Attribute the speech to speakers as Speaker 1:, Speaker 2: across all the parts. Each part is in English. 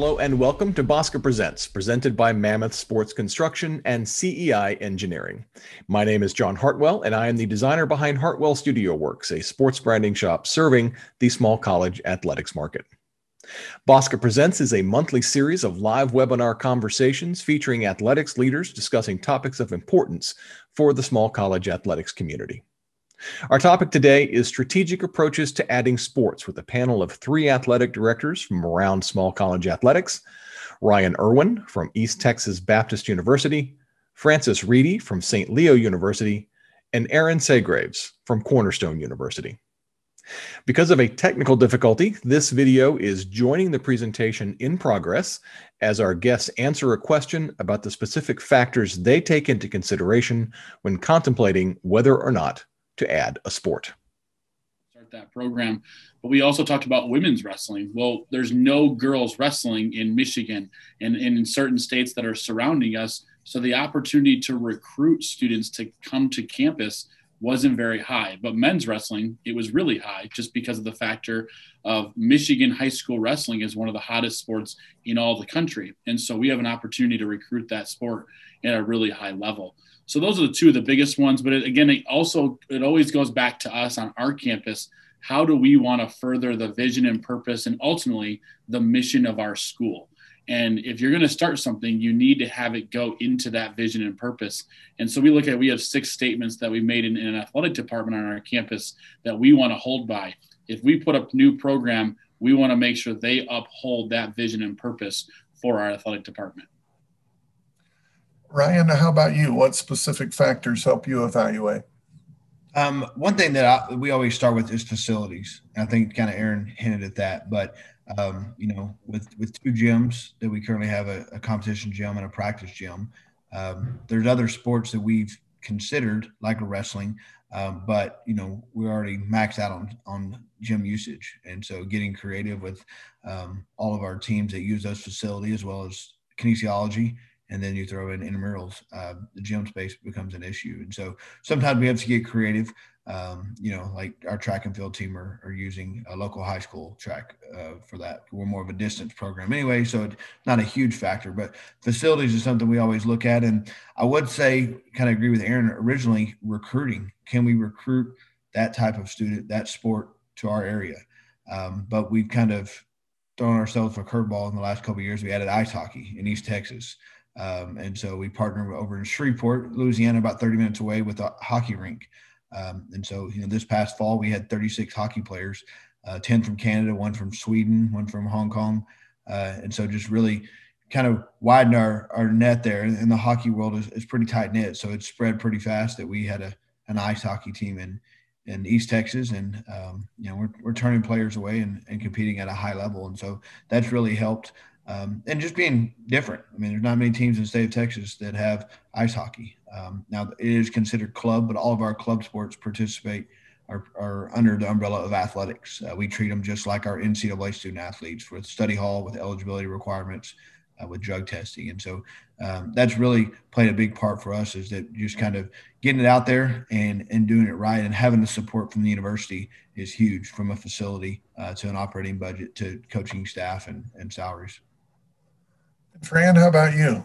Speaker 1: Hello and welcome to Bosca Presents, presented by Mammoth Sports Construction and CEI Engineering. My name is John Hartwell, and I am the designer behind Hartwell Studio Works, a sports branding shop serving the small college athletics market. Bosca Presents is a monthly series of live webinar conversations featuring athletics leaders discussing topics of importance for the small college athletics community. Our topic today is strategic approaches to adding sports with a panel of three athletic directors from around small college athletics Ryan Irwin from East Texas Baptist University, Francis Reidy from St. Leo University, and Aaron Segraves from Cornerstone University. Because of a technical difficulty, this video is joining the presentation in progress as our guests answer a question about the specific factors they take into consideration when contemplating whether or not to add a sport.
Speaker 2: Start that program. But we also talked about women's wrestling. Well, there's no girls wrestling in Michigan and, and in certain states that are surrounding us. So the opportunity to recruit students to come to campus wasn't very high. But men's wrestling, it was really high just because of the factor of Michigan high school wrestling is one of the hottest sports in all the country. And so we have an opportunity to recruit that sport at a really high level. So those are the two of the biggest ones. But it, again, it also it always goes back to us on our campus. How do we want to further the vision and purpose, and ultimately the mission of our school? And if you're going to start something, you need to have it go into that vision and purpose. And so we look at we have six statements that we made in, in an athletic department on our campus that we want to hold by. If we put up new program, we want to make sure they uphold that vision and purpose for our athletic department.
Speaker 3: Ryan, how about you? What specific factors help you evaluate?
Speaker 4: Um, one thing that I, we always start with is facilities. I think kind of Aaron hinted at that, but um, you know, with with two gyms that we currently have a, a competition gym and a practice gym. Um, there's other sports that we've considered, like a wrestling, um, but you know, we're already maxed out on on gym usage, and so getting creative with um, all of our teams that use those facilities as well as kinesiology and then you throw in intramurals, uh, the gym space becomes an issue. And so sometimes we have to get creative. Um, you know, like our track and field team are, are using a local high school track uh, for that. We're more of a distance program anyway, so it's not a huge factor. But facilities is something we always look at. And I would say, kind of agree with Aaron originally, recruiting. Can we recruit that type of student, that sport to our area? Um, but we've kind of thrown ourselves a curveball in the last couple years. We added ice hockey in East Texas. Um, and so we partner over in Shreveport, Louisiana, about 30 minutes away with a hockey rink. Um, and so, you know, this past fall, we had 36 hockey players, uh, 10 from Canada, one from Sweden, one from Hong Kong. Uh, and so just really kind of widen our, our net there. And, and the hockey world is, is pretty tight knit. So it spread pretty fast that we had a, an ice hockey team in, in East Texas. And, um, you know, we're, we're turning players away and, and competing at a high level. And so that's really helped um, and just being different. I mean, there's not many teams in the state of Texas that have ice hockey. Um, now, it is considered club, but all of our club sports participate are, are under the umbrella of athletics. Uh, we treat them just like our NCAA student athletes with study hall, with eligibility requirements, uh, with drug testing. And so um, that's really played a big part for us is that just kind of getting it out there and, and doing it right and having the support from the university is huge from a facility uh, to an operating budget to coaching staff and, and salaries.
Speaker 3: Fran, how about you?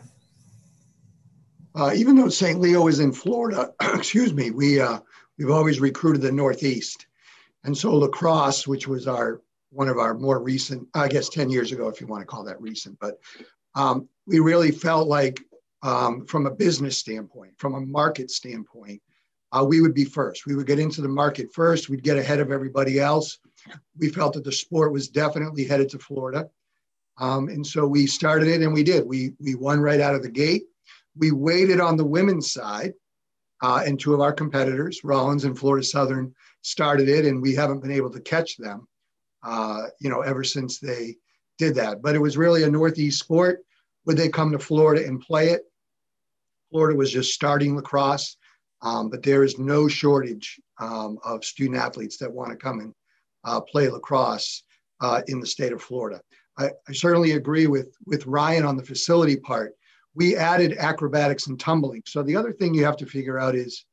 Speaker 5: Uh, even though St. Leo is in Florida, excuse me, we uh, we've always recruited the Northeast, and so lacrosse, which was our one of our more recent, I guess, ten years ago, if you want to call that recent, but um, we really felt like, um, from a business standpoint, from a market standpoint, uh, we would be first. We would get into the market first. We'd get ahead of everybody else. We felt that the sport was definitely headed to Florida. Um, and so we started it and we did. We, we won right out of the gate. We waited on the women's side, uh, and two of our competitors, Rollins and Florida Southern, started it, and we haven't been able to catch them, uh, you know, ever since they did that. But it was really a Northeast sport. Would they come to Florida and play it? Florida was just starting lacrosse, um, but there is no shortage um, of student athletes that want to come and uh, play lacrosse uh, in the state of Florida. I, I certainly agree with, with Ryan on the facility part. We added acrobatics and tumbling. So the other thing you have to figure out is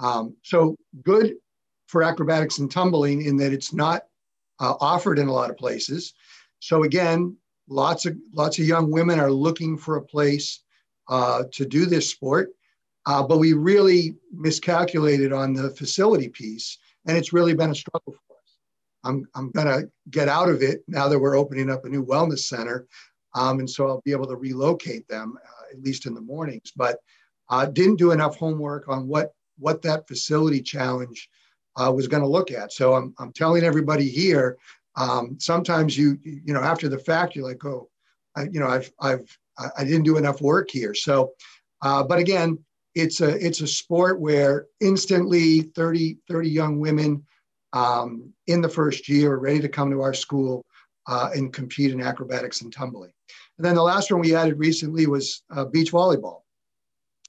Speaker 5: um, so good for acrobatics and tumbling in that it's not uh, offered in a lot of places. So again, lots of lots of young women are looking for a place uh, to do this sport, uh, but we really miscalculated on the facility piece, and it's really been a struggle I'm I'm gonna get out of it now that we're opening up a new wellness center, um, and so I'll be able to relocate them uh, at least in the mornings. But uh, didn't do enough homework on what what that facility challenge uh, was going to look at. So I'm, I'm telling everybody here, um, sometimes you, you know, after the fact, you're like, oh, I, you know, I've, I've, I didn't do enough work here. So, uh, but again, it's a, it's a sport where instantly 30, 30 young women um, in the first year ready to come to our school uh, and compete in acrobatics and tumbling. And then the last one we added recently was uh, beach volleyball,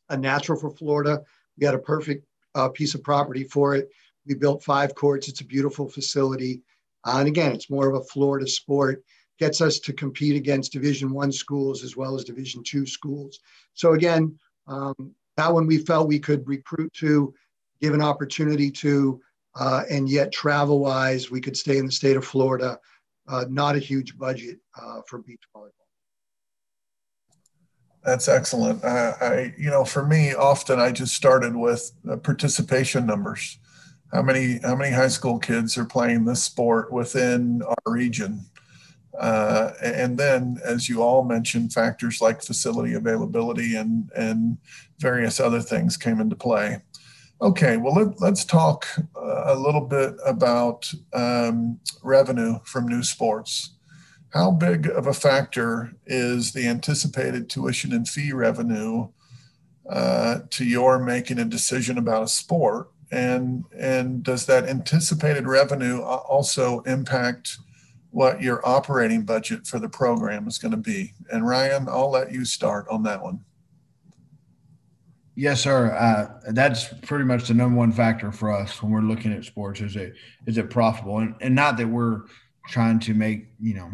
Speaker 5: a natural for Florida. We had a perfect uh, piece of property for it. We built five courts. It's a beautiful facility. Uh, and again, it's more of a Florida sport. Gets us to compete against Division One schools as well as Division Two schools. So again, um, that one we felt we could recruit to, give an opportunity to, uh, and yet travel-wise, we could stay in the state of Florida. Uh, not a huge budget uh, for beach volleyball.
Speaker 3: That's excellent. I, you know, for me, often I just started with participation numbers how many how many high school kids are playing this sport within our region uh, and then as you all mentioned factors like facility availability and and various other things came into play okay well let, us talk uh, a little bit about um, revenue from new sports. How big of a factor is the anticipated tuition and fee revenue uh, to your making a decision about a sport? And and does that anticipated revenue also impact what your operating budget for the program is going to be? And ryan i'll let you start on that one
Speaker 4: yes sir uh, that's pretty much the number one factor for us when we're looking at sports is it is it profitable and, and not that we're trying to make you know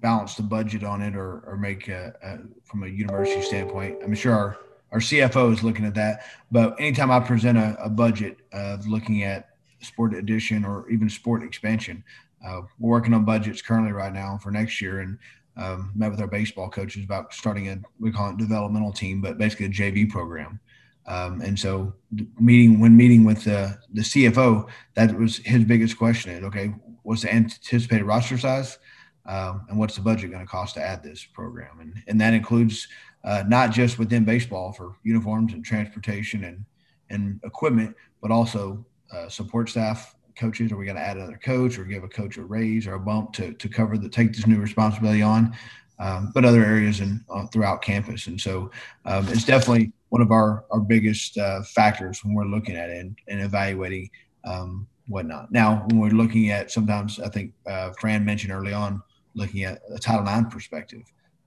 Speaker 4: balance the budget on it or, or make a, a, from a university standpoint i'm sure our our CFO is looking at that. But anytime I present a, a budget of looking at sport addition or even sport expansion, uh, we're working on budgets currently right now for next year and um, met with our baseball coaches about starting a we call it developmental team, but basically a JV program. Um, and so meeting when meeting with the, the CFO, that was his biggest question is, okay, what's the anticipated roster size? Um, and what's the budget going to cost to add this program? And, and that includes uh, not just within baseball for uniforms and transportation and and equipment, but also uh, support staff, coaches. Are we going to add another coach or give a coach a raise or a bump to to cover the take this new responsibility on? Um, but other areas and uh, throughout campus, and so um, it's definitely one of our our biggest uh, factors when we're looking at it and, and evaluating um, whatnot. Now, when we're looking at sometimes, I think uh, Fran mentioned early on, looking at a Title IX perspective.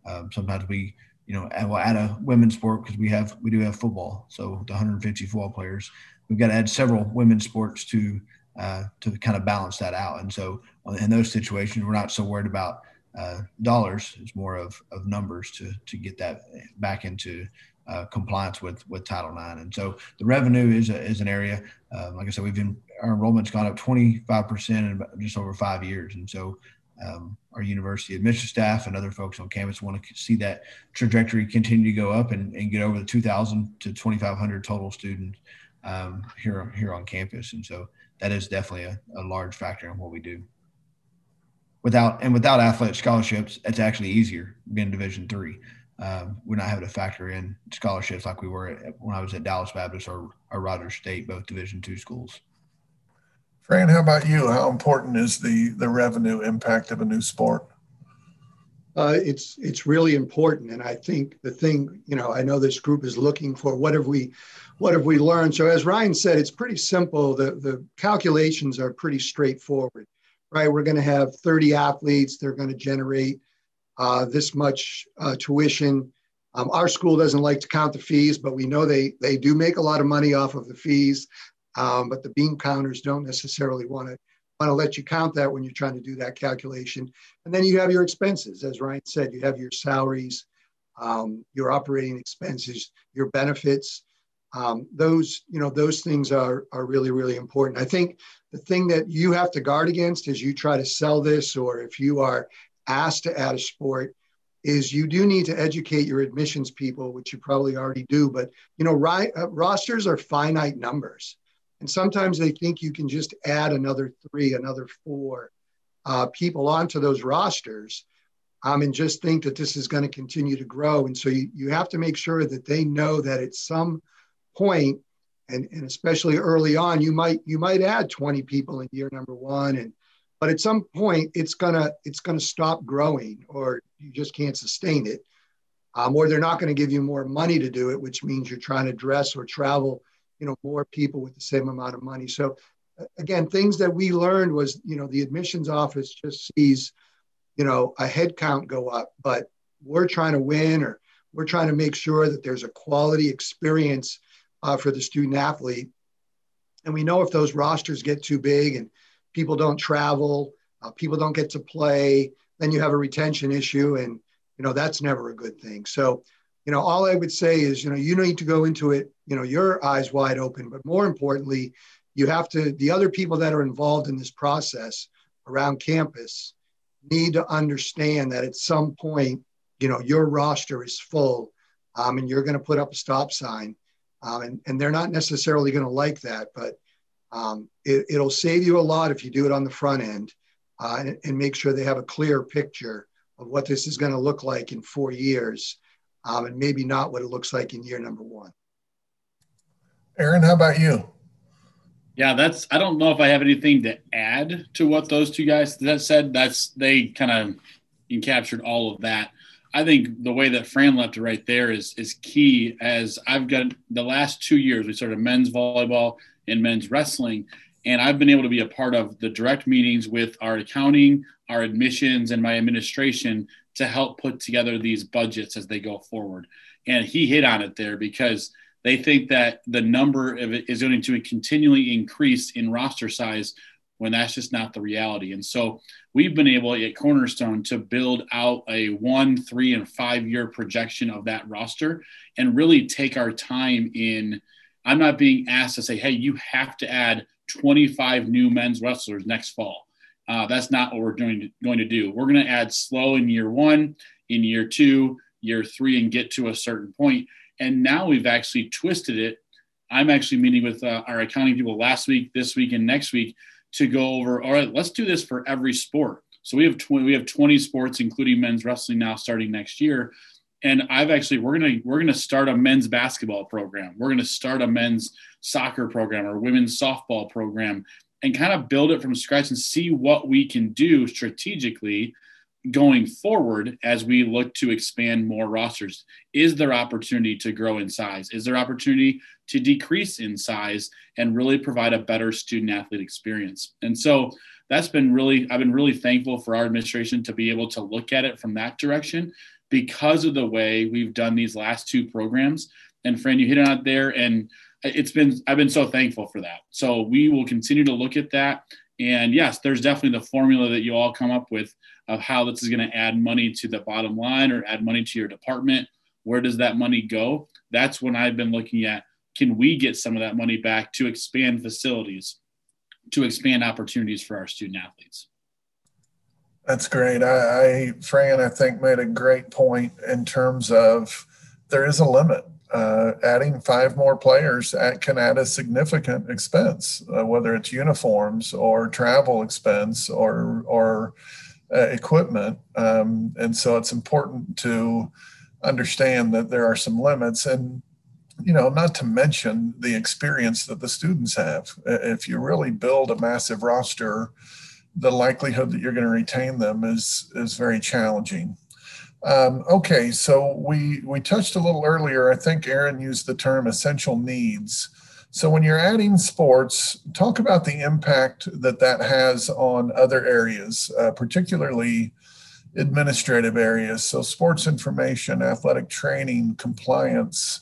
Speaker 4: Um, sometimes we you know, we'll add a women's sport because we have we do have football. So the 150 football players, we've got to add several women's sports to uh, to kind of balance that out. And so in those situations, we're not so worried about uh, dollars. It's more of, of numbers to to get that back into uh, compliance with with Title IX. And so the revenue is a, is an area. Uh, like I said, we've been our enrollment's gone up 25 percent in just over five years. And so um, our university admission staff and other folks on campus want to see that trajectory continue to go up and, and get over the 2,000 to 2,500 total students um, here here on campus. And so that is definitely a, a large factor in what we do. Without and without athletic scholarships, it's actually easier being Division three. Um, we're not having to factor in scholarships like we were at, when I was at Dallas Baptist or, or Rogers State, both Division two schools.
Speaker 3: Fran, how about you? How important is the the revenue impact of a new sport?
Speaker 5: Uh, it's it's really important, and I think the thing you know I know this group is looking for what have we what have we learned. So as Ryan said, it's pretty simple. The the calculations are pretty straightforward, right? We're going to have 30 athletes. They're going to generate uh, this much uh, tuition. Um, our school doesn't like to count the fees, but we know they they do make a lot of money off of the fees. Um, but the bean counters don't necessarily want to want to let you count that when you're trying to do that calculation. And then you have your expenses, as Ryan said, you have your salaries, um, your operating expenses, your benefits. Um, those, you know, those things are are really really important. I think the thing that you have to guard against as you try to sell this, or if you are asked to add a sport, is you do need to educate your admissions people, which you probably already do. But you know, ri- uh, rosters are finite numbers, and sometimes they think you can just add another three, another four uh, people onto those rosters, um, and just think that this is going to continue to grow. And so you, you have to make sure that they know that at some point, and, and especially early on, you might you might add 20 people in year number one and but at some point it's gonna it's gonna stop growing or you just can't sustain it um, or they're not going to give you more money to do it which means you're trying to dress or travel you know more people with the same amount of money. So again things that we learned was you know the admissions office just sees you know a head count go up but we're trying to win or we're trying to make sure that there's a quality experience uh, for the student athlete. And we know if those rosters get too big and people don't travel, uh, people don't get to play, then you have a retention issue, and you know that's never a good thing. So, you know, all I would say is, you know, you need to go into it, you know, your eyes wide open, but more importantly, you have to the other people that are involved in this process around campus need to understand that at some point, you know, your roster is full, um, and you're going to put up a stop sign, um, and and they're not necessarily going to like that, but um, it, will save you a lot if you do it on the front end uh, and, and, make sure they have a clear picture of what this is going to look like in four years um, and maybe not what it looks like in year number one.
Speaker 3: Aaron, how about you?
Speaker 2: Yeah, that's. I don't know if I have anything to add to what those two guys that said. That's they kind of captured all of that. I think the way that Fran left it right there is is key. As I've got the last two years, we started men's volleyball in men's wrestling. And I've been able to be a part of the direct meetings with our accounting, our admissions, and my administration to help put together these budgets as they go forward. And he hit on it there because they think that the number is going to continually increase in roster size when that's just not the reality. And so we've been able at Cornerstone to build out a one, three, and five year projection of that roster and really take our time in I'm not being asked to say, hey, you have to add 25 new men's wrestlers next fall. Uh, that's not what we're doing going to do. We're going to add slow in year one, in year two, year three, and get to a certain point. And now we've actually twisted it. I'm actually meeting with uh, our accounting people last week, this week, and next week to go over. All right, let's do this for every sport. So we have 20, we have 20 sports, including men's wrestling, now starting next year and I've actually we're gonna we're gonna start a men's basketball program. We're gonna start a men's soccer program or women's softball program, and kind of build it from scratch and see what we can do strategically going forward as we look to expand more rosters. Is there opportunity to grow in size? Is there opportunity to decrease in size and really provide a better student athlete experience? And so that's been really I've been really thankful for our administration to be able to look at it from that direction because of the way we've done these last two programs. And Fran, you hit it out there, and it's been I've been so thankful for that. So we will continue to look at that. And yes, there's definitely the formula that you all come up with of how this is going to add money to the bottom line or add money to your department. Where does that money go? That's when I've been looking at can we get some of that money back to expand facilities, to expand opportunities for our student athletes?
Speaker 3: That's great. I, I, Fran, I think made a great point in terms of there is a limit. Uh, adding five more players at, can add a significant expense, uh, whether it's uniforms or travel expense or or uh, equipment. Um, and so it's important to understand that there are some limits and you know not to mention the experience that the students have if you really build a massive roster the likelihood that you're going to retain them is is very challenging. Um, okay, so we we touched a little earlier. I think Aaron used the term essential needs. So when you're adding sports, talk about the impact that that has on other areas, uh, particularly administrative areas. So sports information, athletic training, compliance.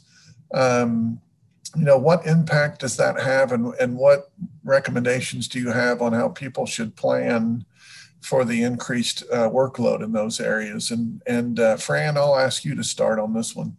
Speaker 3: Um, you know what impact does that have and, and what recommendations do you have on how people should plan for the increased uh, workload in those areas? And and uh, fran i'll ask you to start on this one.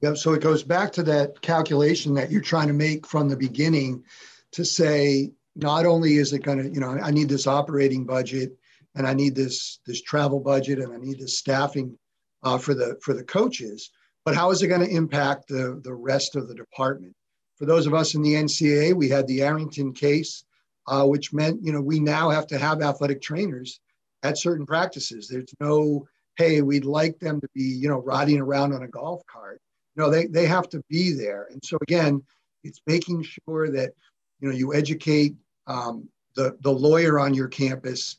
Speaker 5: Yeah so it goes back to that calculation that you're trying to make from the beginning to say not only is it going to you know i need this operating budget and i need this this travel budget and i need this staffing uh, for the for the coaches, but how is it going to impact the the rest of the department? For those of us in the NCAA, we had the Arrington case, uh, which meant you know we now have to have athletic trainers at certain practices. There's no hey, we'd like them to be you know riding around on a golf cart. No, they they have to be there. And so again, it's making sure that you know you educate um, the the lawyer on your campus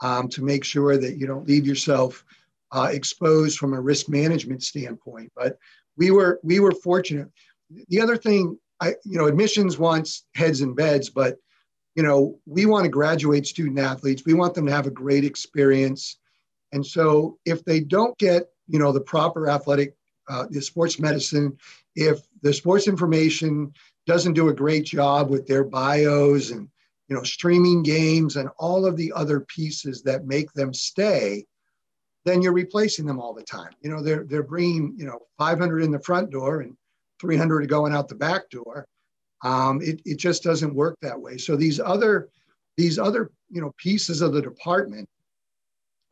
Speaker 5: um, to make sure that you don't leave yourself uh, exposed from a risk management standpoint. But we were we were fortunate. The other thing, I you know, admissions wants heads and beds, but you know, we want to graduate student athletes. We want them to have a great experience, and so if they don't get you know the proper athletic, uh, the sports medicine, if the sports information doesn't do a great job with their bios and you know streaming games and all of the other pieces that make them stay then you're replacing them all the time. You know, they're they're bringing you know 500 in the front door and 300 going out the back door. Um, it it just doesn't work that way. So these other these other you know pieces of the department,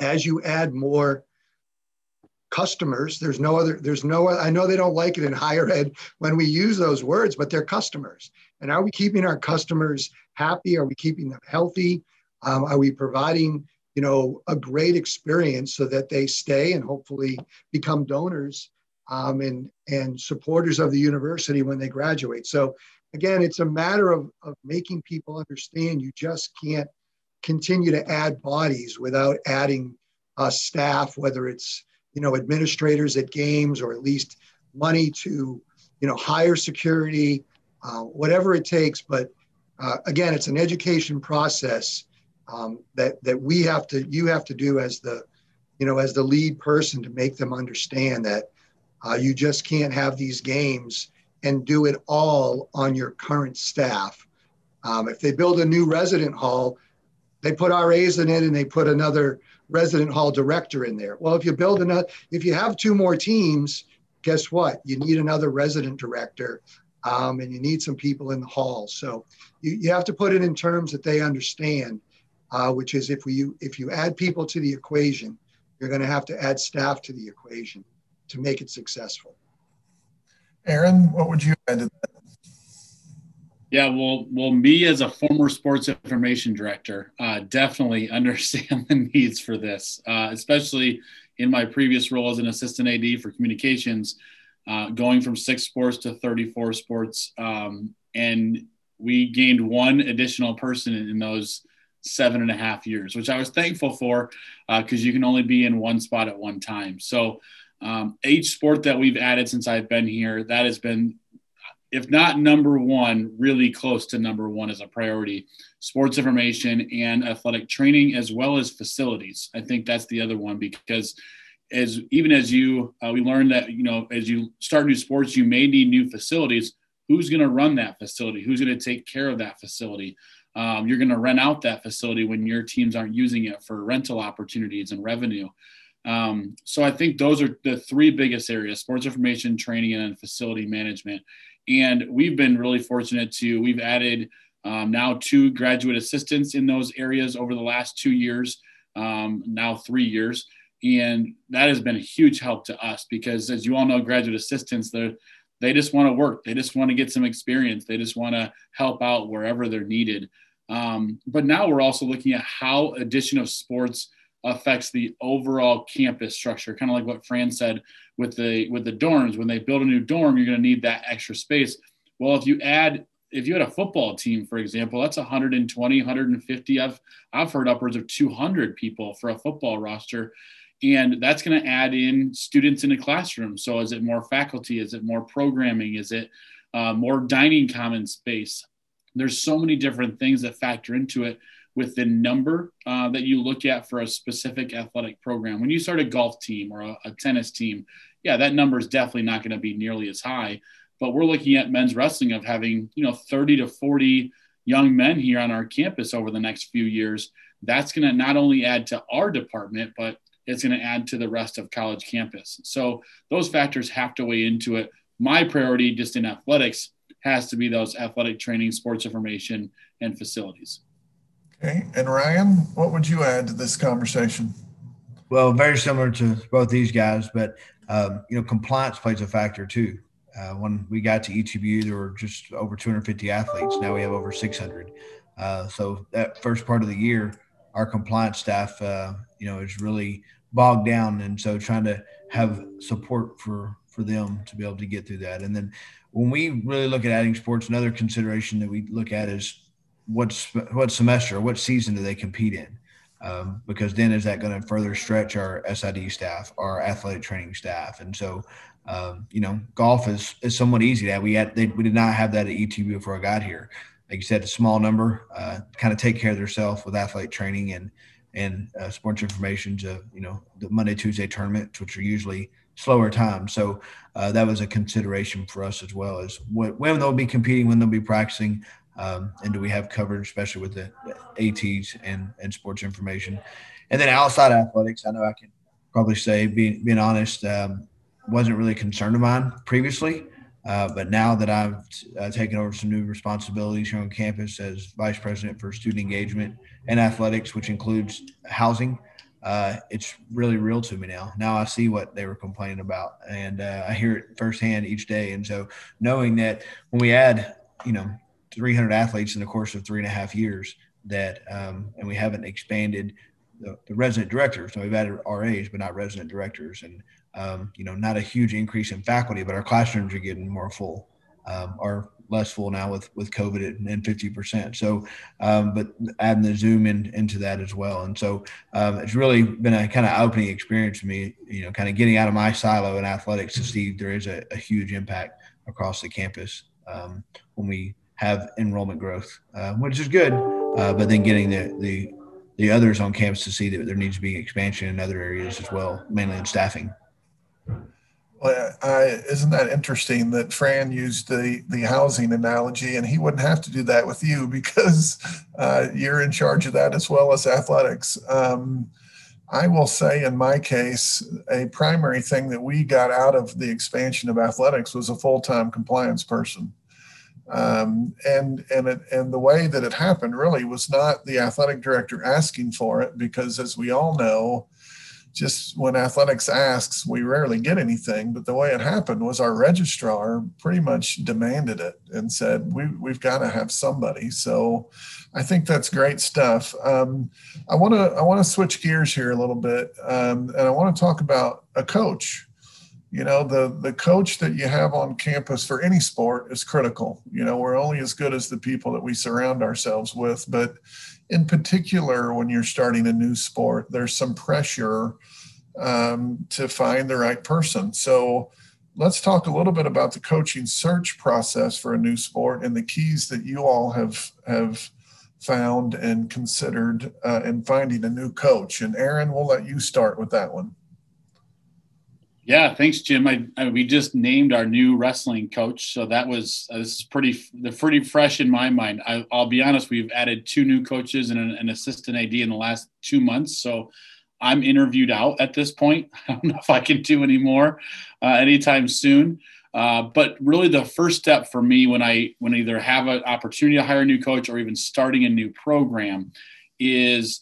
Speaker 5: as you add more customers, there's no other there's no I know they don't like it in higher ed when we use those words, but they're customers. And are we keeping our customers happy? Are we keeping them healthy? Um, are we providing you know, a great experience so that they stay and hopefully become donors um, and, and supporters of the university when they graduate. So again, it's a matter of, of making people understand you just can't continue to add bodies without adding uh, staff, whether it's, you know, administrators at games or at least money to, you know, hire security, uh, whatever it takes. But uh, again, it's an education process um, that that we have to you have to do as the you know as the lead person to make them understand that uh, you just can't have these games and do it all on your current staff. Um, if they build a new resident hall, they put RAs in it and they put another resident hall director in there. Well, if you build another, if you have two more teams, guess what? You need another resident director um, and you need some people in the hall. So you, you have to put it in terms that they understand uh, which is if we if you add people to the equation, you're going to have to add staff to the equation to make it successful.
Speaker 3: Aaron, what would you add to that?
Speaker 2: Yeah, well, well, me as a former sports information director, uh, definitely understand the needs for this, uh, especially in my previous role as an assistant AD for communications, uh, going from six sports to 34 sports, um, and we gained one additional person in those seven and a half years, which I was thankful for because uh, you can only be in one spot at one time. So, um, each sport that we've added since I've been here, that has been, if not number one, really close to number one as a priority. Sports information and athletic training, as well as facilities. I think that's the other one because as even as you uh, we learned that you know as you start new sports you may need new facilities who's going to run that facility who's going to take care of that facility um, you're going to rent out that facility when your teams aren't using it for rental opportunities and revenue. Um, so I think those are the three biggest areas: sports information, training, and facility management. And we've been really fortunate to we've added um, now two graduate assistants in those areas over the last two years, um, now three years, and that has been a huge help to us because, as you all know, graduate assistants they're they just want to work, they just want to get some experience, they just want to help out wherever they're needed. Um, but now we're also looking at how addition of sports affects the overall campus structure, kind of like what Fran said with the with the dorms. When they build a new dorm, you're going to need that extra space. Well, if you add if you had a football team, for example, that's 120, 150. I've I've heard upwards of 200 people for a football roster, and that's going to add in students in a classroom. So, is it more faculty? Is it more programming? Is it uh, more dining common space? There's so many different things that factor into it with the number uh, that you look at for a specific athletic program. When you start a golf team or a, a tennis team, yeah, that number is definitely not going to be nearly as high. But we're looking at men's wrestling of having, you know, 30 to 40 young men here on our campus over the next few years. That's going to not only add to our department, but it's going to add to the rest of college campus. So those factors have to weigh into it. My priority just in athletics has to be those athletic training, sports information, and facilities.
Speaker 3: Okay. And Ryan, what would you add to this conversation?
Speaker 4: Well, very similar to both these guys, but um, you know, compliance plays a factor too. Uh, when we got to ETBU, there were just over 250 athletes. Now we have over 600. Uh, so that first part of the year, our compliance staff, uh, you know, is really bogged down, and so trying to have support for for them to be able to get through that. And then when we really look at adding sports, another consideration that we look at is what's what semester, what season do they compete in? Um, because then is that going to further stretch our SID staff, our athletic training staff, and so um, you know, golf is is somewhat easy. That we had they, we did not have that at ETB before I got here. Like you said, a small number, uh, kind of take care of themselves with athletic training and and uh, sports information to you know the Monday Tuesday tournaments, which are usually slower times. So uh, that was a consideration for us as well as what, when they'll be competing, when they'll be practicing, um, and do we have coverage, especially with the ATs and and sports information. And then outside athletics, I know I can probably say, being being honest, um, wasn't really a concern of mine previously. Uh, but now that I've uh, taken over some new responsibilities here on campus as vice president for student engagement and athletics, which includes housing, uh, it's really real to me now. Now I see what they were complaining about, and uh, I hear it firsthand each day. And so, knowing that when we add, you know, 300 athletes in the course of three and a half years, that um, and we haven't expanded the, the resident directors. So we've added RAs, but not resident directors, and um, you know, not a huge increase in faculty, but our classrooms are getting more full, um, are less full now with with COVID and 50%. So, um, but adding the Zoom in, into that as well. And so um, it's really been a kind of opening experience for me, you know, kind of getting out of my silo in athletics to see there is a, a huge impact across the campus um, when we have enrollment growth, uh, which is good. Uh, but then getting the, the the others on campus to see that there needs to be expansion in other areas as well, mainly in staffing.
Speaker 3: Well, I, isn't that interesting that Fran used the the housing analogy, and he wouldn't have to do that with you because uh, you're in charge of that as well as athletics. Um, I will say, in my case, a primary thing that we got out of the expansion of athletics was a full time compliance person. Um, and and it, and the way that it happened really was not the athletic director asking for it because, as we all know, just when athletics asks, we rarely get anything. But the way it happened was our registrar pretty much demanded it and said, we, we've got to have somebody. So I think that's great stuff. Um, I want to I want to switch gears here a little bit, um, and I want to talk about a coach. You know, the the coach that you have on campus for any sport is critical. You know, we're only as good as the people that we surround ourselves with, but in particular, when you're starting a new sport, there's some pressure um, to find the right person. So let's talk a little bit about the coaching search process for a new sport and the keys that you all have have found and considered uh, in finding a new coach. And Aaron, we'll let you start with that one.
Speaker 2: Yeah, thanks, Jim. I, I, we just named our new wrestling coach, so that was uh, this is pretty the pretty fresh in my mind. I, will be honest, we've added two new coaches and an, an, assistant AD in the last two months, so I'm interviewed out at this point. I don't know if I can do any more uh, anytime soon. Uh, but really, the first step for me when I when I either have an opportunity to hire a new coach or even starting a new program is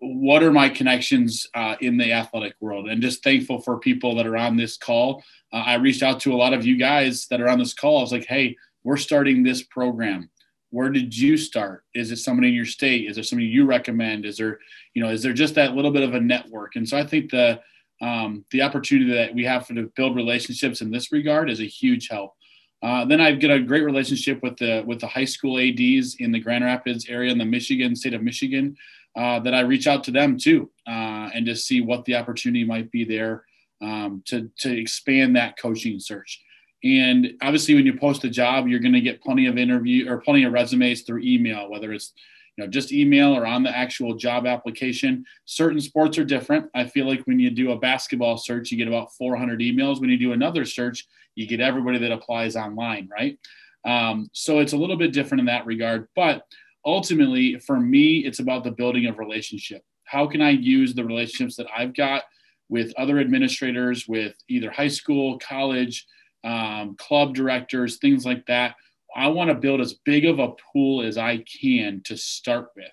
Speaker 2: what are my connections uh, in the athletic world? And just thankful for people that are on this call. Uh, i reached out to a lot of you guys that are on this call. I was like hey we're starting this program. Where did you start? Is it somebody in your state? Is there somebody you recommend? Is there you know is there just that little bit of a network? And so i think the um, the opportunity that we have to build relationships in this regard is a huge help. Uh, then I've got a great relationship with the with the high school ads in the Grand Rapids area in the Michigan state of Michigan uh, that I reach out to them too uh, and just see what the opportunity might be there um, to, to expand that coaching search. And obviously, when you post a job, you're going to get plenty of interview or plenty of resumes through email, whether it's you know just email or on the actual job application. Certain sports are different. I feel like when you do a basketball search, you get about 400 emails. When you do another search, you get everybody that applies online, right? Um, so it's a little bit different in that regard, but ultimately, for me, it's about the building of relationship. How can I use the relationships that I've got with other administrators, with either high school, college, um, club directors, things like that? I want to build as big of a pool as I can to start with.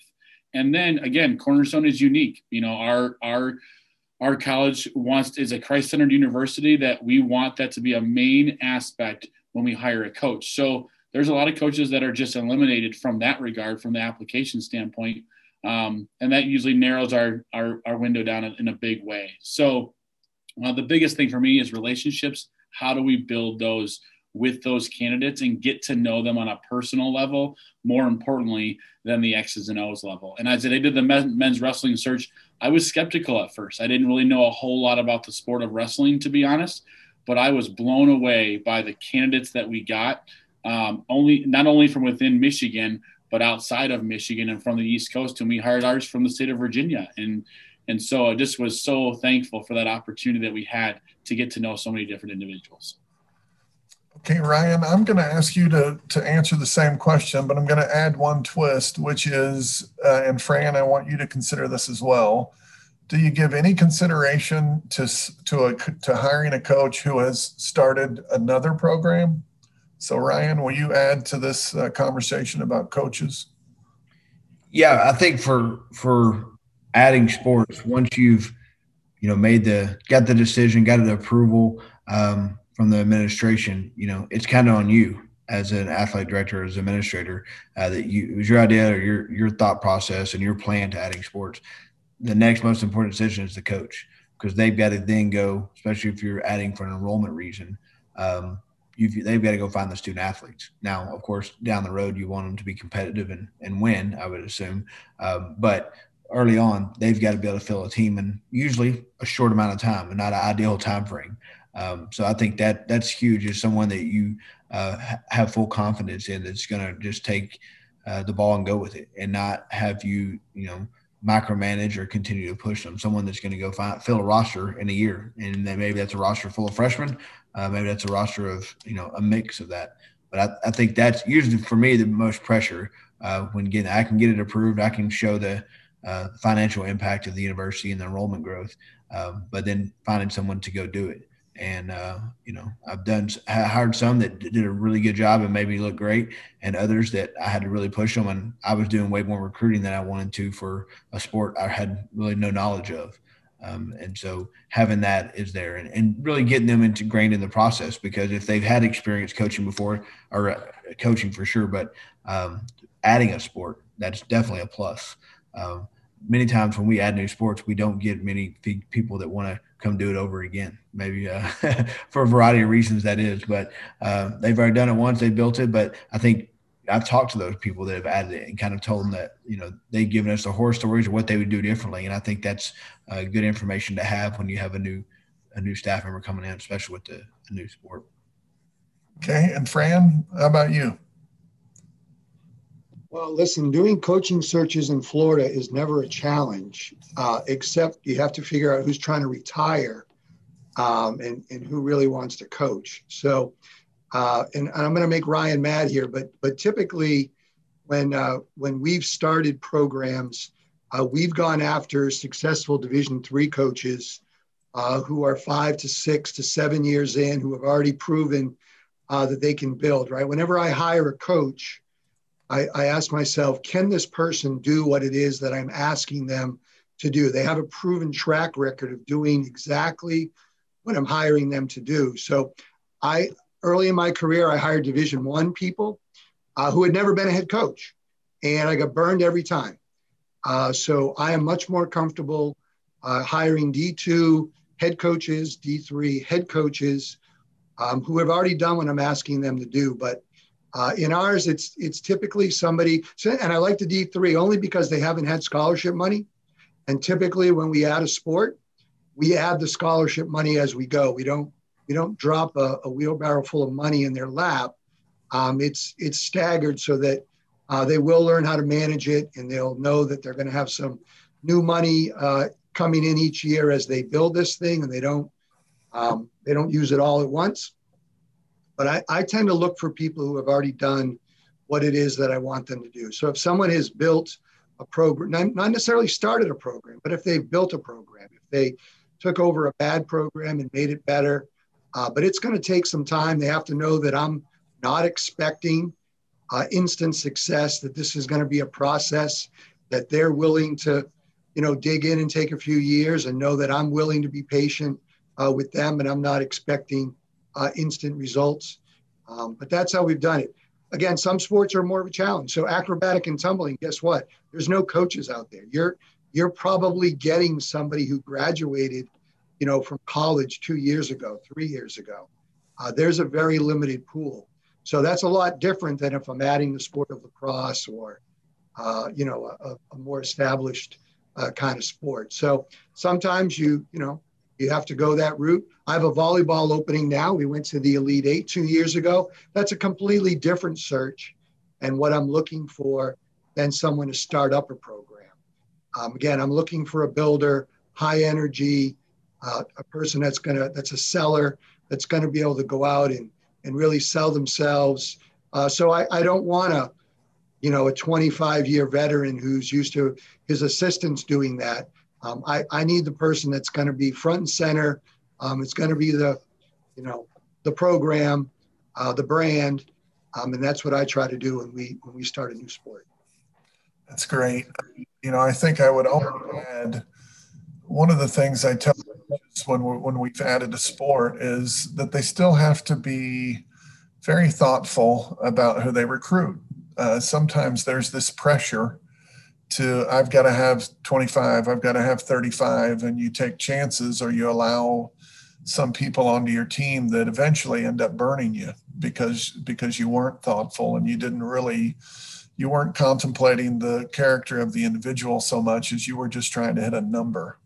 Speaker 2: And then again, Cornerstone is unique. You know, our our our college wants is a Christ-centered university that we want that to be a main aspect when we hire a coach. So there's a lot of coaches that are just eliminated from that regard, from the application standpoint, um, and that usually narrows our our, our window down in, a big way. So uh, the biggest thing for me is relationships. How do we build those with those candidates and get to know them on a personal level, more importantly than the X's and O's level. And as I did the men's wrestling search, I was skeptical at first. I didn't really know a whole lot about the sport of wrestling, to be honest, but I was blown away by the candidates that we got. Um, only not only from within Michigan, but outside of Michigan and from the East Coast. And we hired ours from the state of Virginia. And and so I just was so thankful for that opportunity that we had to get to know so many different individuals.
Speaker 3: Okay, Ryan, I'm going to ask you to, to answer the same question, but I'm going to add one twist, which is, uh, and Fran, I want you to consider this as well. Do you give any consideration to, to, a, to hiring a coach who has started another program? So, Ryan, will you add to this uh, conversation about coaches?
Speaker 4: Yeah, I think for for adding sports, once you've you know made the got the decision, got the approval, um, from the administration, you know, it's kind of on you as an athletic director, as an administrator, uh, that you it was your idea or your your thought process and your plan to adding sports. The next most important decision is the coach because they've got to then go, especially if you're adding for an enrollment reason. Um, they've got to go find the student athletes. Now, of course, down the road, you want them to be competitive and, and win, I would assume. Um, but early on, they've got to be able to fill a team in usually a short amount of time and not an ideal time frame. Um, so I think that that's huge. Is someone that you uh, have full confidence in that's going to just take uh, the ball and go with it, and not have you you know micromanage or continue to push them. Someone that's going to go find, fill a roster in a year, and then maybe that's a roster full of freshmen. Uh, maybe that's a roster of you know a mix of that. But I, I think that's usually for me the most pressure uh, when getting I can get it approved. I can show the uh, financial impact of the university and the enrollment growth. Um, but then finding someone to go do it and uh, you know I've done I hired some that did a really good job and made me look great, and others that I had to really push them, and I was doing way more recruiting than I wanted to for a sport I had really no knowledge of, um, and so having that is there, and, and really getting them ingrained in the process because if they've had experience coaching before or uh, coaching for sure, but um, adding a sport that's definitely a plus. Um, many times when we add new sports, we don't get many people that want to come do it over again. Maybe uh, for a variety of reasons that is, but uh, they've already done it once. They built it, but I think I've talked to those people that have added it and kind of told them that you know they've given us the horror stories of what they would do differently, and I think that's uh, good information to have when you have a new a new staff member coming in, especially with the, the new sport.
Speaker 3: Okay, and Fran, how about you?
Speaker 5: Well, listen, doing coaching searches in Florida is never a challenge, uh, except you have to figure out who's trying to retire um, and, and who really wants to coach. So, uh, and, and, I'm going to make Ryan mad here, but but typically, when uh, when we've started programs, uh, we've gone after successful Division three coaches uh, who are five to six to seven years in, who have already proven uh, that they can build. Right. Whenever I hire a coach I, I ask myself, can this person do what it is that I'm asking them to do? They have a proven track record of doing exactly what I'm hiring them to do. So I early in my career, I hired division one people uh, who had never been a head coach and I got burned every time. Uh, so I am much more comfortable uh, hiring D2 head coaches, D3 head coaches um, who have already done what I'm asking them to do. But uh, in ours, it's it's typically somebody, and I like the D3 only because they haven't had scholarship money. And typically, when we add a sport, we add the scholarship money as we go. We don't we don't drop a, a wheelbarrow full of money in their lap. Um, it's it's staggered so that uh, they will learn how to manage it, and they'll know that they're going to have some new money uh, coming in each year as they build this thing, and they don't um, they don't use it all at once. But I, I tend to look for people who have already done what it is that I want them to do. So if someone has built a program, not necessarily started a program, but if they've built a program, if they took over a bad program and made it better, uh, but it's going to take some time. They have to know that I'm not expecting uh, instant success, that this is going to be a process, that they're willing to you know, dig in and take a few years and know that I'm willing to be patient uh, with them and I'm not expecting uh, instant results. Um, but that's how we've done it. Again, some sports are more of a challenge. So acrobatic and tumbling, guess what? There's no coaches out there. You're you're probably getting somebody who graduated, you know, from college two years ago, three years ago. Uh, there's a very limited pool. So that's a lot different than if I'm adding the sport of lacrosse or, uh, you know, a, a more established uh, kind of sport. So sometimes you, you know, you have to go that route. I have a volleyball opening now. We went to the Elite Eight two years ago. That's a completely different search and what I'm looking for than someone to start up a program. Um, again, I'm looking for a builder, high energy, uh, a person that's gonna that's a seller that's gonna be able to go out and and really sell themselves. Uh, so I, I don't want to, you know, a 25 year veteran who's used to his assistants doing that. Um, I, I need the person that's going to be front and center. Um, it's going to be the, you know, the program, uh, the brand, um, and that's what I try to do when we when we start a new sport.
Speaker 3: That's great. You know, I think I would only add one of the things I tell when we when we've added a sport is that they still have to be very thoughtful about who they recruit. Uh, sometimes there's this pressure to I've got to have 25, I've got to have 35, and you take chances or you allow some people onto your team that eventually end up burning you because because you weren't thoughtful and you didn't really you weren't contemplating the character of the individual so much as you were just trying to hit a number.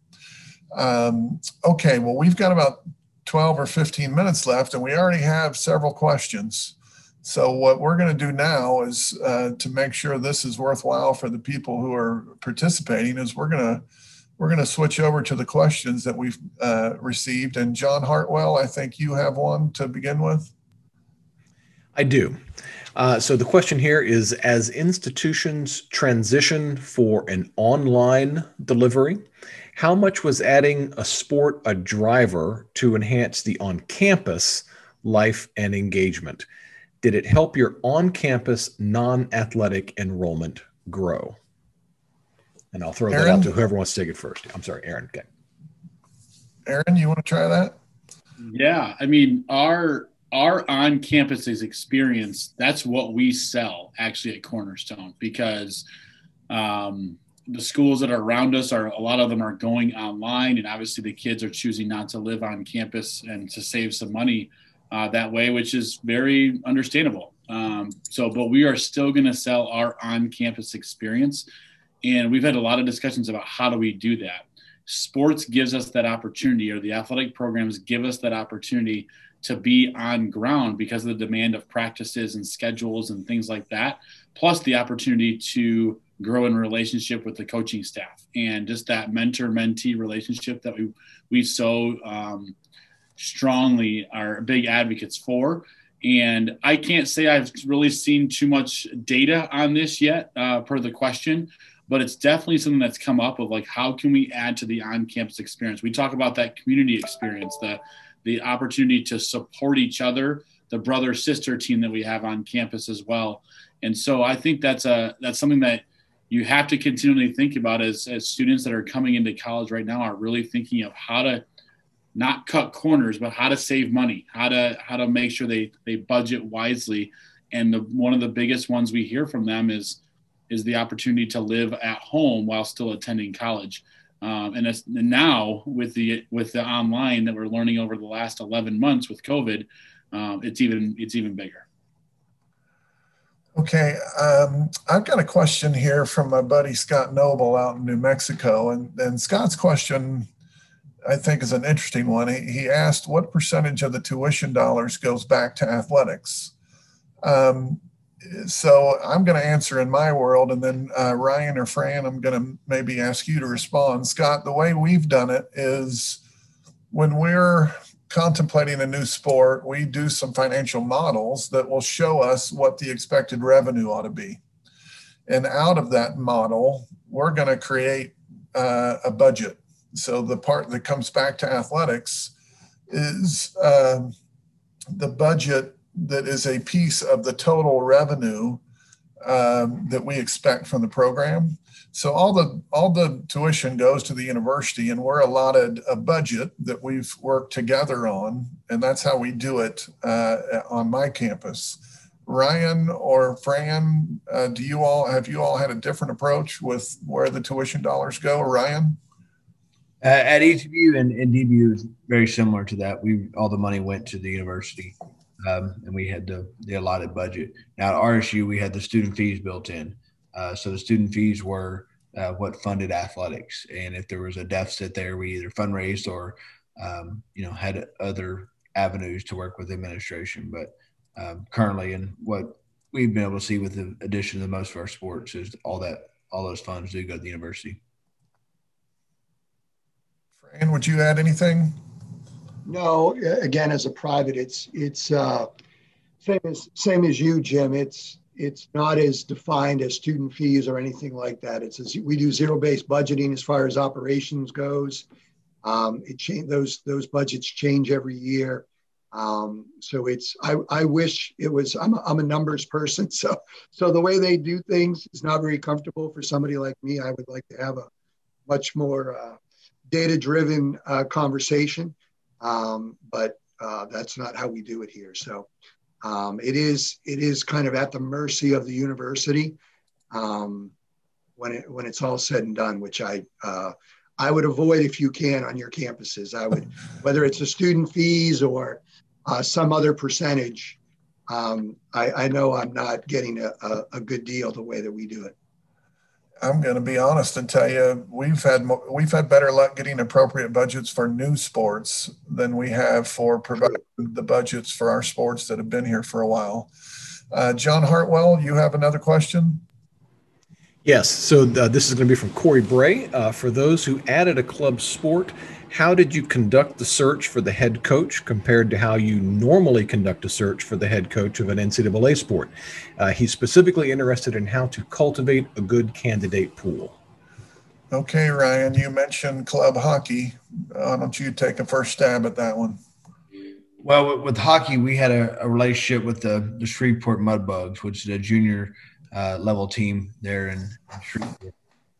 Speaker 3: Um, okay, well, we've got about 12 or 15 minutes left, and we already have several questions. So what we're going to do now is uh, to make sure this is worthwhile for the people who are participating. Is we're going to we're going to switch over to the questions that we've uh, received. And John Hartwell, I think you have one to begin with.
Speaker 1: I do. Uh, so the question here is: As institutions transition for an online delivery, how much was adding a sport a driver to enhance the on-campus life and engagement? Did it help your on campus non athletic enrollment grow? And I'll throw Aaron? that out to whoever wants to take it first. I'm sorry, Aaron. Okay.
Speaker 3: Aaron, you want to try that?
Speaker 2: Yeah. I mean, our our on campuses experience, that's what we sell actually at Cornerstone because um, the schools that are around us are a lot of them are going online and obviously the kids are choosing not to live on campus and to save some money uh, that way, which is very understandable. Um, so, but we are still going to sell our on-campus experience, and we've had a lot of discussions about how do we do that. Sports gives us that opportunity, or the athletic programs give us that opportunity to be on ground because of the demand of practices and schedules and things like that, plus the opportunity to grow in relationship with the coaching staff and just that mentor mentee relationship that we we so um, strongly are big advocates for. And I can't say I've really seen too much data on this yet, uh, per the question, but it's definitely something that's come up of like how can we add to the on-campus experience? We talk about that community experience, the the opportunity to support each other, the brother sister team that we have on campus as well. And so I think that's a that's something that you have to continually think about as as students that are coming into college right now are really thinking of how to not cut corners, but how to save money, how to how to make sure they they budget wisely. And the, one of the biggest ones we hear from them is is the opportunity to live at home while still attending college. Um, and, and now with the with the online that we're learning over the last 11 months with COVID, um, it's even it's even bigger.
Speaker 3: Okay, um, I've got a question here from my buddy Scott Noble out in New Mexico, and, and Scott's question I think is an interesting one. He, he asked what percentage of the tuition dollars goes back to athletics. Um, so I'm going to answer in my world, and then uh, Ryan or Fran, I'm going to maybe ask you to respond. Scott, the way we've done it is when we're contemplating a new sport, we do some financial models that will show us what the expected revenue ought to be. And out of that model, we're going to create uh, a budget so the part that comes back to athletics is uh, the budget that is a piece of the total revenue um, that we expect from the program. So all the all the tuition goes to the university, and we're allotted a budget that we've worked together on, and that's how we do it uh, on my campus. Ryan or Fran, uh, do you all have you all had a different approach with where the tuition dollars go? Ryan,
Speaker 4: uh, at ECU and, and DBU is very similar to that. We all the money went to the university, um, and we had the the allotted budget. Now at RSU, we had the student fees built in, uh, so the student fees were uh, what funded athletics, and if there was a deficit there, we either fundraised or um, you know had other avenues to work with administration, but um, currently, and what we've been able to see with the addition of most of our sports is all that all those funds do go to the university.
Speaker 3: Fran, would you add anything?
Speaker 5: No, again, as a private, it's it's uh, same as same as you, Jim. It's it's not as defined as student fees or anything like that. It's as we do zero based budgeting as far as operations goes. Um, it change those those budgets change every year. Um, so it's I, I wish it was I'm a, I'm a numbers person so so the way they do things is not very comfortable for somebody like me I would like to have a much more uh, data driven uh, conversation. Um, but uh, that's not how we do it here. So um, it is it is kind of at the mercy of the university um, when it when it's all said and done which I uh, I would avoid if you can on your campuses. I would whether it's the student fees or uh, some other percentage, um, I, I, know I'm not getting a, a, a, good deal the way that we do it.
Speaker 3: I'm going to be honest and tell you we've had we've had better luck getting appropriate budgets for new sports than we have for providing the budgets for our sports that have been here for a while. Uh, John Hartwell, you have another question.
Speaker 1: Yes. So uh, this is going to be from Corey Bray. Uh, for those who added a club sport, how did you conduct the search for the head coach compared to how you normally conduct a search for the head coach of an NCAA sport? Uh, he's specifically interested in how to cultivate a good candidate pool.
Speaker 3: Okay, Ryan, you mentioned club hockey. Why don't you take a first stab at that one?
Speaker 4: Well, with hockey, we had a, a relationship with the, the Shreveport Mudbugs, which is a junior uh, level team there in Shreveport.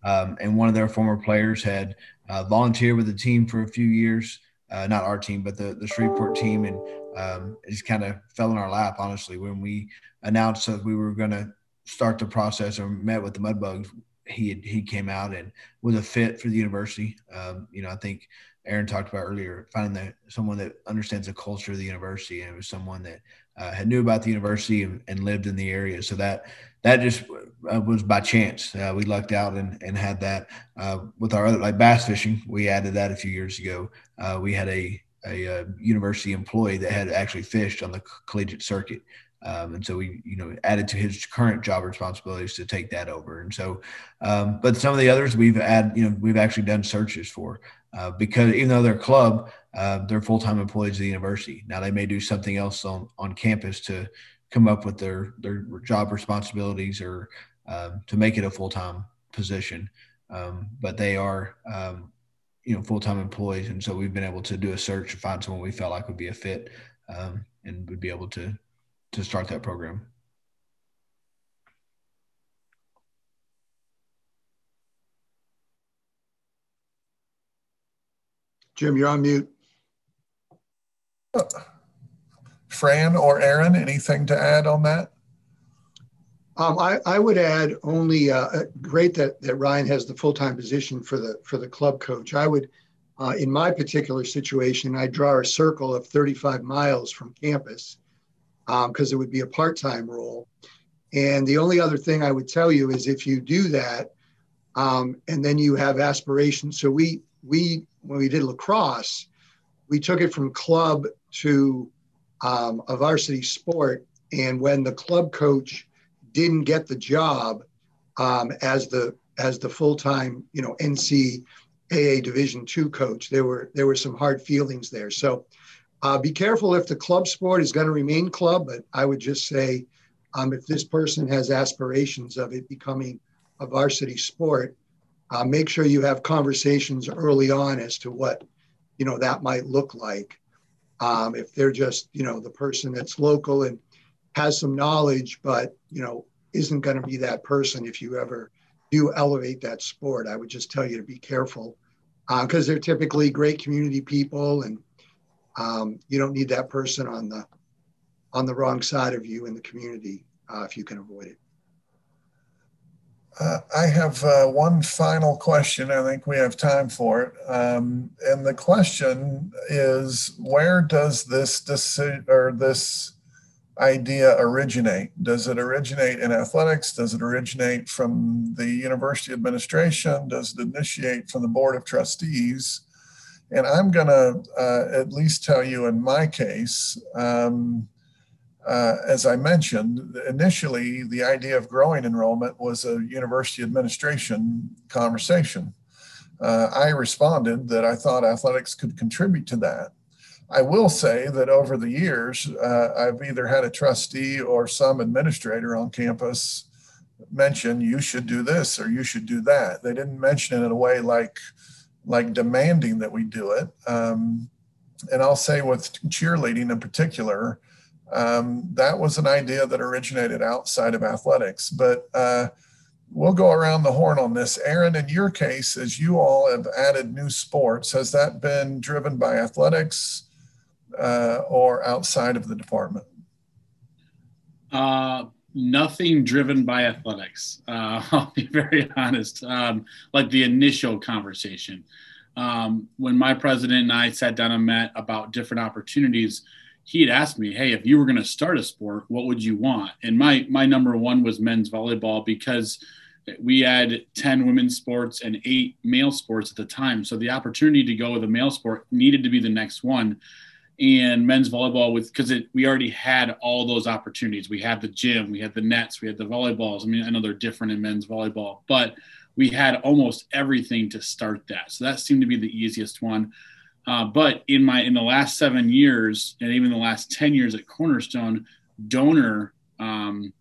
Speaker 4: Um, and one of their former players had uh, volunteered with the team for a few years. Uh, not our team, but the, the Shreveport team. And um, it just kind of fell in our lap, honestly. When we announced that we were going to start the process or met with the Mudbugs, he had, he came out and was a fit for the university. Um, you know, I think Aaron talked about earlier, finding that someone that understands the culture of the university, and it was someone that uh, had knew about the university and, and, lived in the area. So that that just uh, was by chance. Uh, we lucked out and, and had that uh, with our other like bass fishing. We added that a few years ago. Uh, we had a, a, a university employee that had actually fished on the collegiate circuit. Um, and so we, you know, added to his current job responsibilities to take that over. And so, um, but some of the others we've had, you know, we've actually done searches for uh, because even though they're club, uh, they're full-time employees of the university. Now they may do something else on, on campus to come up with their, their job responsibilities or um, to make it a full-time position. Um, but they are, um, you know, full-time employees. And so we've been able to do a search and find someone we felt like would be a fit um, and would be able to, to start that program.
Speaker 5: Jim, you're on mute.
Speaker 3: Fran or Aaron, anything to add on that?
Speaker 5: Um, I, I, would add only uh, uh, great that, that Ryan has the full time position for the for the club coach. I would, uh, in my particular situation, I draw a circle of 35 miles from campus because um, it would be a part time role. And the only other thing I would tell you is if you do that, um, and then you have aspirations. So we we when we did lacrosse, we took it from club to um, a varsity sport. And when the club coach didn't get the job um, as the as the full time, you know, NCAA Division two coach, there were there were some hard feelings there. So uh, be careful if the club sport is going to remain club. But I would just say, um, if this person has aspirations of it becoming a varsity sport, uh, make sure you have conversations early on as to what you know that might look like um, if they're just you know the person that's local and has some knowledge but you know isn't going to be that person if you ever do elevate that sport. I would just tell you to be careful because uh, they're typically great community people, and um, you don't need that person on the on the wrong side of you in the community uh, if you can avoid it.
Speaker 3: Uh, I have uh, one final question. I think we have time for it. Um, and the question is, where does this decision or this idea originate? Does it originate in athletics? Does it originate from the university administration? Does it initiate from the board of trustees? And I'm going to uh, at least tell you in my case, um, uh, as I mentioned, initially the idea of growing enrollment was a university administration conversation. Uh, I responded that I thought athletics could contribute to that. I will say that over the years, uh, I've either had a trustee or some administrator on campus mention you should do this or you should do that. They didn't mention it in a way like like demanding that we do it. Um, and I'll say with cheerleading in particular, um, that was an idea that originated outside of athletics. But uh, we'll go around the horn on this. Aaron, in your case, as you all have added new sports, has that been driven by athletics uh, or outside of the department?
Speaker 2: Uh, nothing driven by athletics. Uh, I'll be very honest. Um, like the initial conversation. Um, when my president and I sat down and met about different opportunities, he had asked me, "Hey, if you were going to start a sport, what would you want?" And my my number one was men's volleyball because we had 10 women's sports and eight male sports at the time. So the opportunity to go with a male sport needed to be the next one. And men's volleyball with because we already had all those opportunities. We had the gym, we had the nets, we had the volleyballs. I mean, I know they're different in men's volleyball, but we had almost everything to start that. So that seemed to be the easiest one. Uh, but in my in the last seven years, and even the last ten years at Cornerstone, donor um,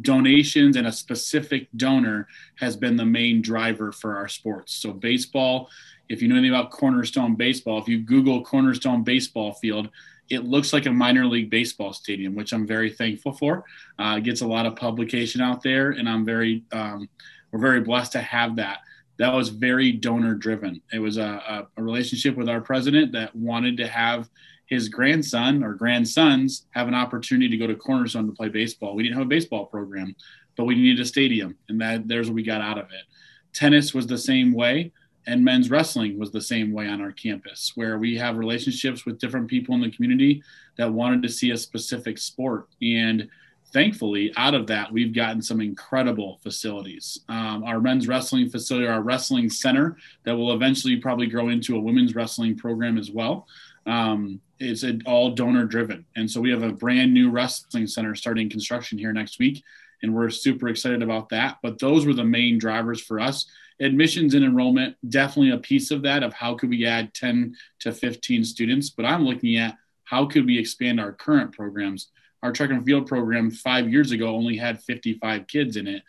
Speaker 2: donations and a specific donor has been the main driver for our sports. So baseball, if you know anything about Cornerstone baseball, if you Google Cornerstone baseball field, it looks like a minor league baseball stadium, which I'm very thankful for. Uh, it gets a lot of publication out there, and I'm very um, we're very blessed to have that that was very donor driven. It was a, a, relationship with our president that wanted to have his grandson or grandsons have an opportunity to go to Cornerstone to play baseball. We didn't have a baseball program, but we needed a stadium, and that there's what we got out of it. Tennis was the same way, and men's wrestling was the same way on our campus, where we have relationships with different people in the community that wanted to see a specific sport. And thankfully, out of that, we've gotten some incredible facilities. Um, our men's wrestling facility, our wrestling center, that will eventually probably grow into a women's wrestling program as well. Um, it's all donor driven. And so we have a brand new wrestling center starting construction here next week. And we're super excited about that. But those were the main drivers for us. Admissions and enrollment, definitely a piece of that of how could we add 10 to 15 students. But I'm looking at how could we expand our current programs our track and field program five years ago only had 55 kids in it.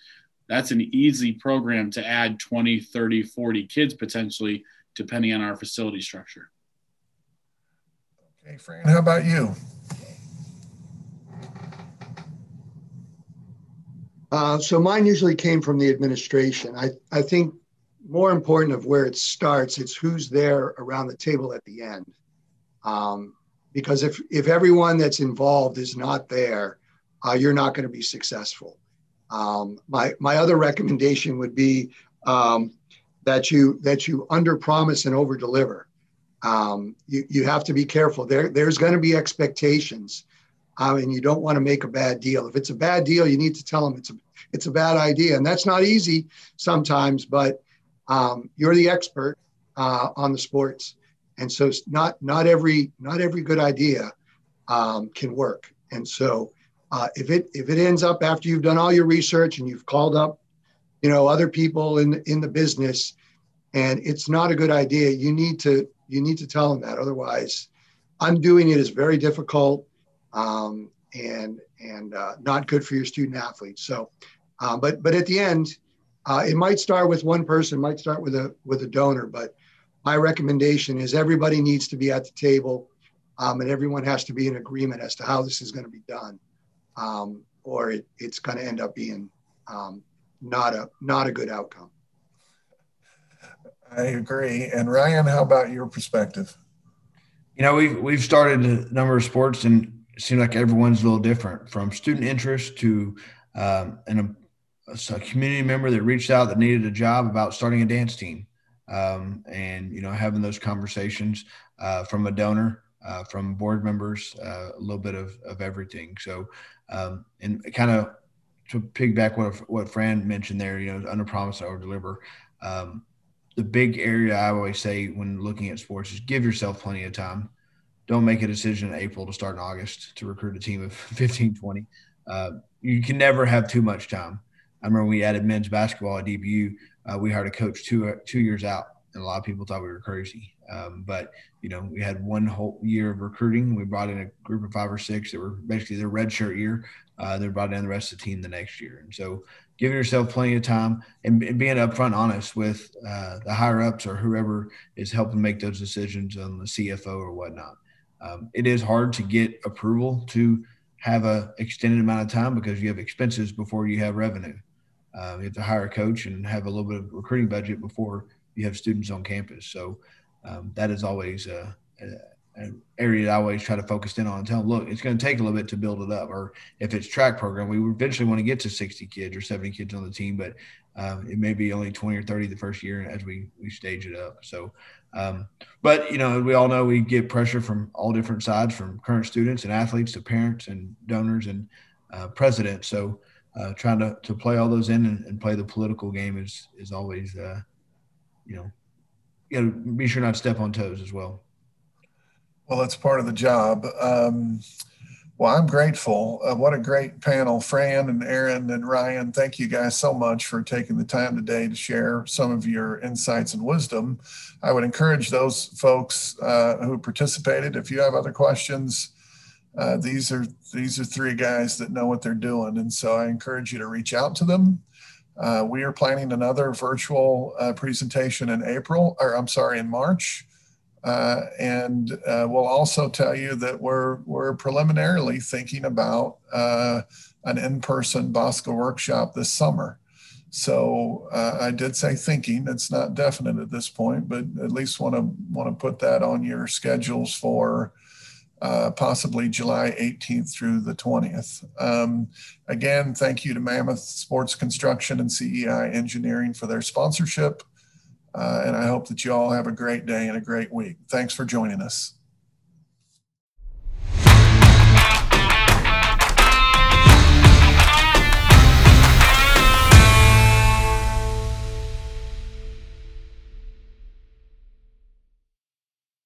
Speaker 2: That's an easy program to add 20, 30, 40 kids potentially, depending on our facility structure.
Speaker 3: Okay, Fran, how about you?
Speaker 5: Uh, so mine usually came from the administration. I, I think more important of where it starts, it's who's there around the table at the end. Um, because if if everyone that's involved is not there, uh, you're not going to be successful. Um, my my other recommendation would be um, that you that you under promise and over deliver. Um, you you have to be careful. There there's going to be expectations, um, and you don't want to make a bad deal. If it's a bad deal, you need to tell them it's a it's a bad idea, and that's not easy sometimes. But um, you're the expert uh, on the sports and so not not every not every good idea um, can work. And so uh, if it if it ends up after you've done all your research and you've called up you know other people in in the business and it's not a good idea you need to you need to tell them that. Otherwise undoing it is very difficult um, and and uh, not good for your student athletes so uh, but but at the end uh, it might start with one person might start with a with a donor but my recommendation is everybody needs to be at the table um, and everyone has to be in agreement as to how this is going to be done. Um, or it, it's going to end up being um, not a not a good outcome.
Speaker 3: I agree. And Ryan, how about your perspective?
Speaker 4: You know, we've we've started a number of sports, and it seems like everyone's a little different, from student interest to um, an, a, a, community member that reached out that needed a job about starting a dance team, um, and you know, having those conversations uh, from a donor, uh, from board members, uh, a little bit of of everything. So, um, and kind of to piggyback what what Fran mentioned there, you know, under promise over deliver. Um, the big area I always say when looking at sports is give yourself plenty of time. Don't make a decision in April to start in August to recruit a team of 15, 20. Uh, you can never have too much time. I remember we added men's basketball at DBU. Uh, we hired a coach two two years out, and a lot of people thought we were crazy. Um, but you know, we had one whole year of recruiting. We brought in a group of five or six that were basically their red shirt year. Uh, they brought in the rest of the team the next year, and so giving yourself plenty of time and, and being upfront honest with uh, the higher ups or whoever is helping make those decisions on the CFO or whatnot. Um, it is hard to get approval to have a extended amount of time because you have expenses before you have revenue. Uh, you have to hire a coach and have a little bit of recruiting budget before you have students on campus. So um, that is always a, a an area that I always try to focus in on and tell them, look, it's going to take a little bit to build it up. Or if it's track program, we eventually want to get to 60 kids or 70 kids on the team, but um, it may be only 20 or 30 the first year as we we stage it up. So, um, but you know, we all know we get pressure from all different sides, from current students and athletes to parents and donors and uh, presidents. So, uh, trying to to play all those in and, and play the political game is is always, uh, you know, you got to be sure not to step on toes as well.
Speaker 3: Well, that's part of the job. Um, well, I'm grateful. Uh, what a great panel. Fran and Aaron and Ryan, thank you guys so much for taking the time today to share some of your insights and wisdom. I would encourage those folks uh, who participated, if you have other questions, uh, these are these are three guys that know what they're doing, and so I encourage you to reach out to them. Uh, we are planning another virtual uh, presentation in April, or I'm sorry, in March. Uh, and uh, we'll also tell you that we're, we're preliminarily thinking about uh, an in-person Bosco workshop this summer. So uh, I did say thinking, it's not definite at this point, but at least want to want to put that on your schedules for uh, possibly July 18th through the 20th. Um, again, thank you to Mammoth Sports Construction and CEI Engineering for their sponsorship. Uh, and I hope that you all have a great day and a great week. Thanks for joining us.